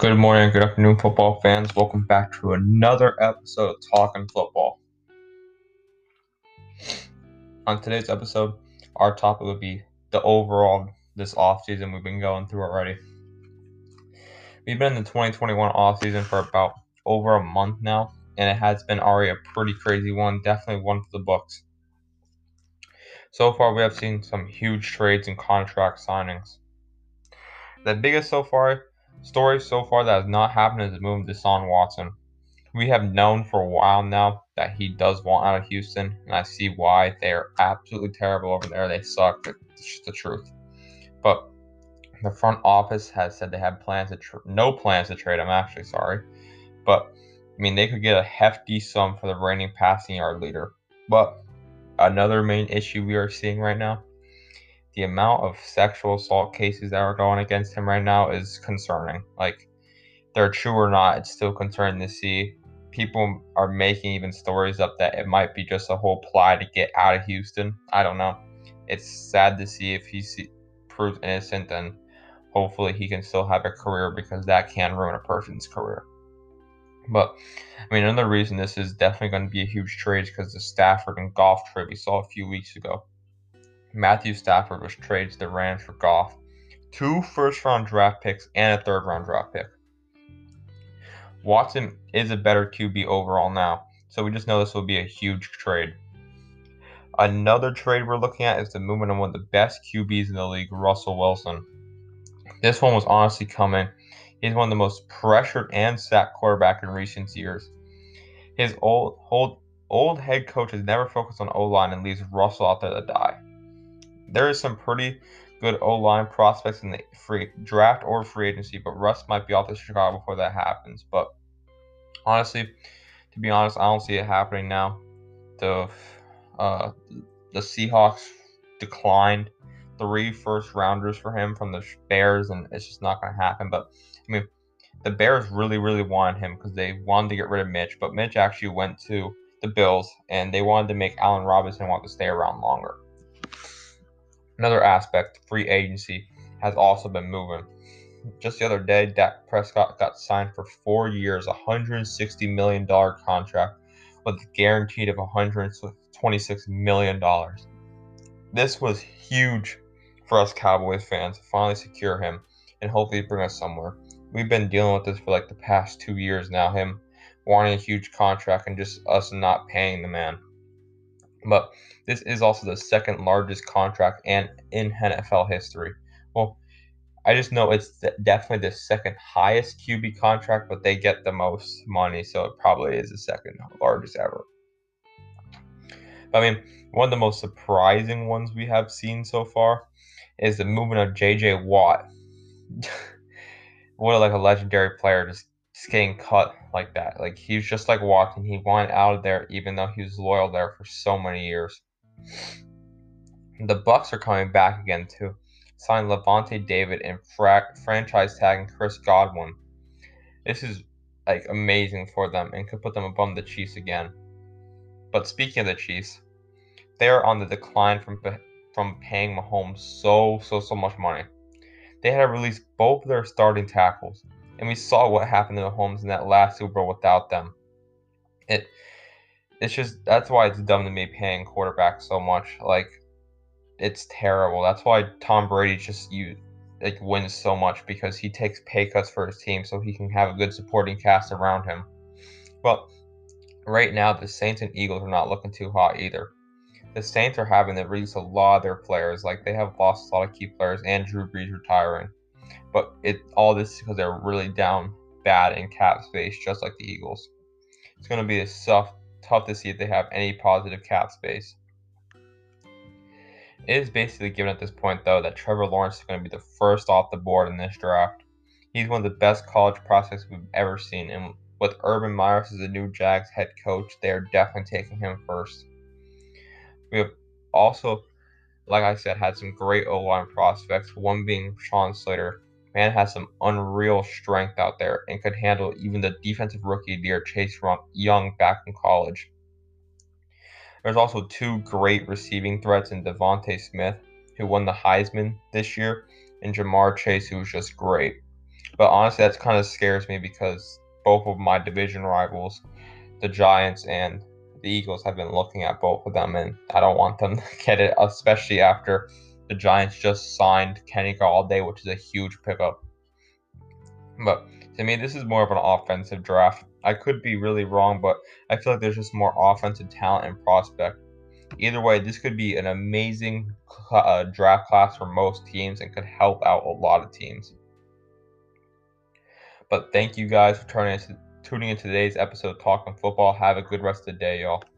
Good morning, good afternoon, football fans. Welcome back to another episode of Talking Football. On today's episode, our topic will be the overall this offseason we've been going through already. We've been in the 2021 offseason for about over a month now, and it has been already a pretty crazy one, definitely one for the books. So far, we have seen some huge trades and contract signings. The biggest so far story so far that has not happened is the move of Deshaun Watson. We have known for a while now that he does want out of Houston, and I see why. They are absolutely terrible over there. They suck. It's just the truth. But the front office has said they have plans to tra- no plans to trade him. Actually, sorry, but I mean they could get a hefty sum for the reigning passing yard leader. But another main issue we are seeing right now the amount of sexual assault cases that are going against him right now is concerning. Like, they're true or not, it's still concerning to see. People are making even stories up that it might be just a whole ply to get out of Houston. I don't know. It's sad to see if he see, proves innocent, then hopefully he can still have a career because that can ruin a person's career. But I mean, another reason this is definitely going to be a huge trade is because the Stafford and Goff trade we saw a few weeks ago. Matthew Stafford was traded to the Rams for Goff, two first round draft picks, and a third round draft pick. Watson is a better QB overall now, so we just know this will be a huge trade. Another trade we're looking at is the movement of one of the best QBs in the league, Russell Wilson. This one was honestly coming. He's one of the most pressured and sacked quarterback in recent years. His old old, old head coach has never focused on O line and leaves Russell out there to die there is some pretty good O line prospects in the free draft or free agency, but Russ might be off to Chicago before that happens. But honestly, to be honest, I don't see it happening now. The uh, the Seahawks declined three first rounders for him from the Bears, and it's just not going to happen. But I mean, the Bears really, really wanted him because they wanted to get rid of Mitch, but Mitch actually went to the Bills, and they wanted to make Allen Robinson want to stay around longer. Another aspect, free agency, has also been moving. Just the other day, Dak Prescott got signed for four years, a $160 million contract with a guaranteed of $126 million. This was huge for us Cowboys fans to finally secure him and hopefully bring us somewhere. We've been dealing with this for like the past two years now, him wanting a huge contract and just us not paying the man. But this is also the second largest contract and in NFL history. Well, I just know it's definitely the second highest QB contract, but they get the most money, so it probably is the second largest ever. I mean, one of the most surprising ones we have seen so far is the movement of JJ Watt. what a, like a legendary player just just getting cut like that. Like he was just like walking. He wanted out of there, even though he was loyal there for so many years. The Bucs are coming back again to sign Lavonte David and fra- franchise tagging Chris Godwin. This is like amazing for them and could put them above the Chiefs again. But speaking of the Chiefs, they are on the decline from from paying Mahomes so so so much money. They had to release both their starting tackles and we saw what happened to the Mahomes in that last Super Bowl without them. It it's just that's why it's dumb to me paying quarterbacks so much. Like it's terrible. That's why Tom Brady just you like wins so much because he takes pay cuts for his team so he can have a good supporting cast around him. But right now the Saints and Eagles are not looking too hot either. The Saints are having to release a lot of their players. Like they have lost a lot of key players and Drew Brees retiring. But it all this is because they're really down bad in cap space, just like the Eagles. It's going to be tough, tough to see if they have any positive cap space. It is basically given at this point, though, that Trevor Lawrence is going to be the first off the board in this draft. He's one of the best college prospects we've ever seen, and with Urban Meyer as the new Jags head coach, they are definitely taking him first. We have also, like I said, had some great O line prospects, one being Sean Slater, Man has some unreal strength out there and could handle even the defensive rookie year Chase Young back in college. There's also two great receiving threats in DeVonta Smith, who won the Heisman this year, and Ja'Marr Chase, who was just great. But honestly, that kind of scares me because both of my division rivals, the Giants and the Eagles, have been looking at both of them, and I don't want them to get it, especially after the Giants just signed Kenny Golladay, which is a huge pickup. But to me, this is more of an offensive draft. I could be really wrong, but I feel like there's just more offensive talent and prospect. Either way, this could be an amazing uh, draft class for most teams and could help out a lot of teams. But thank you guys for tuning into today's episode Talking Football. Have a good rest of the day, y'all.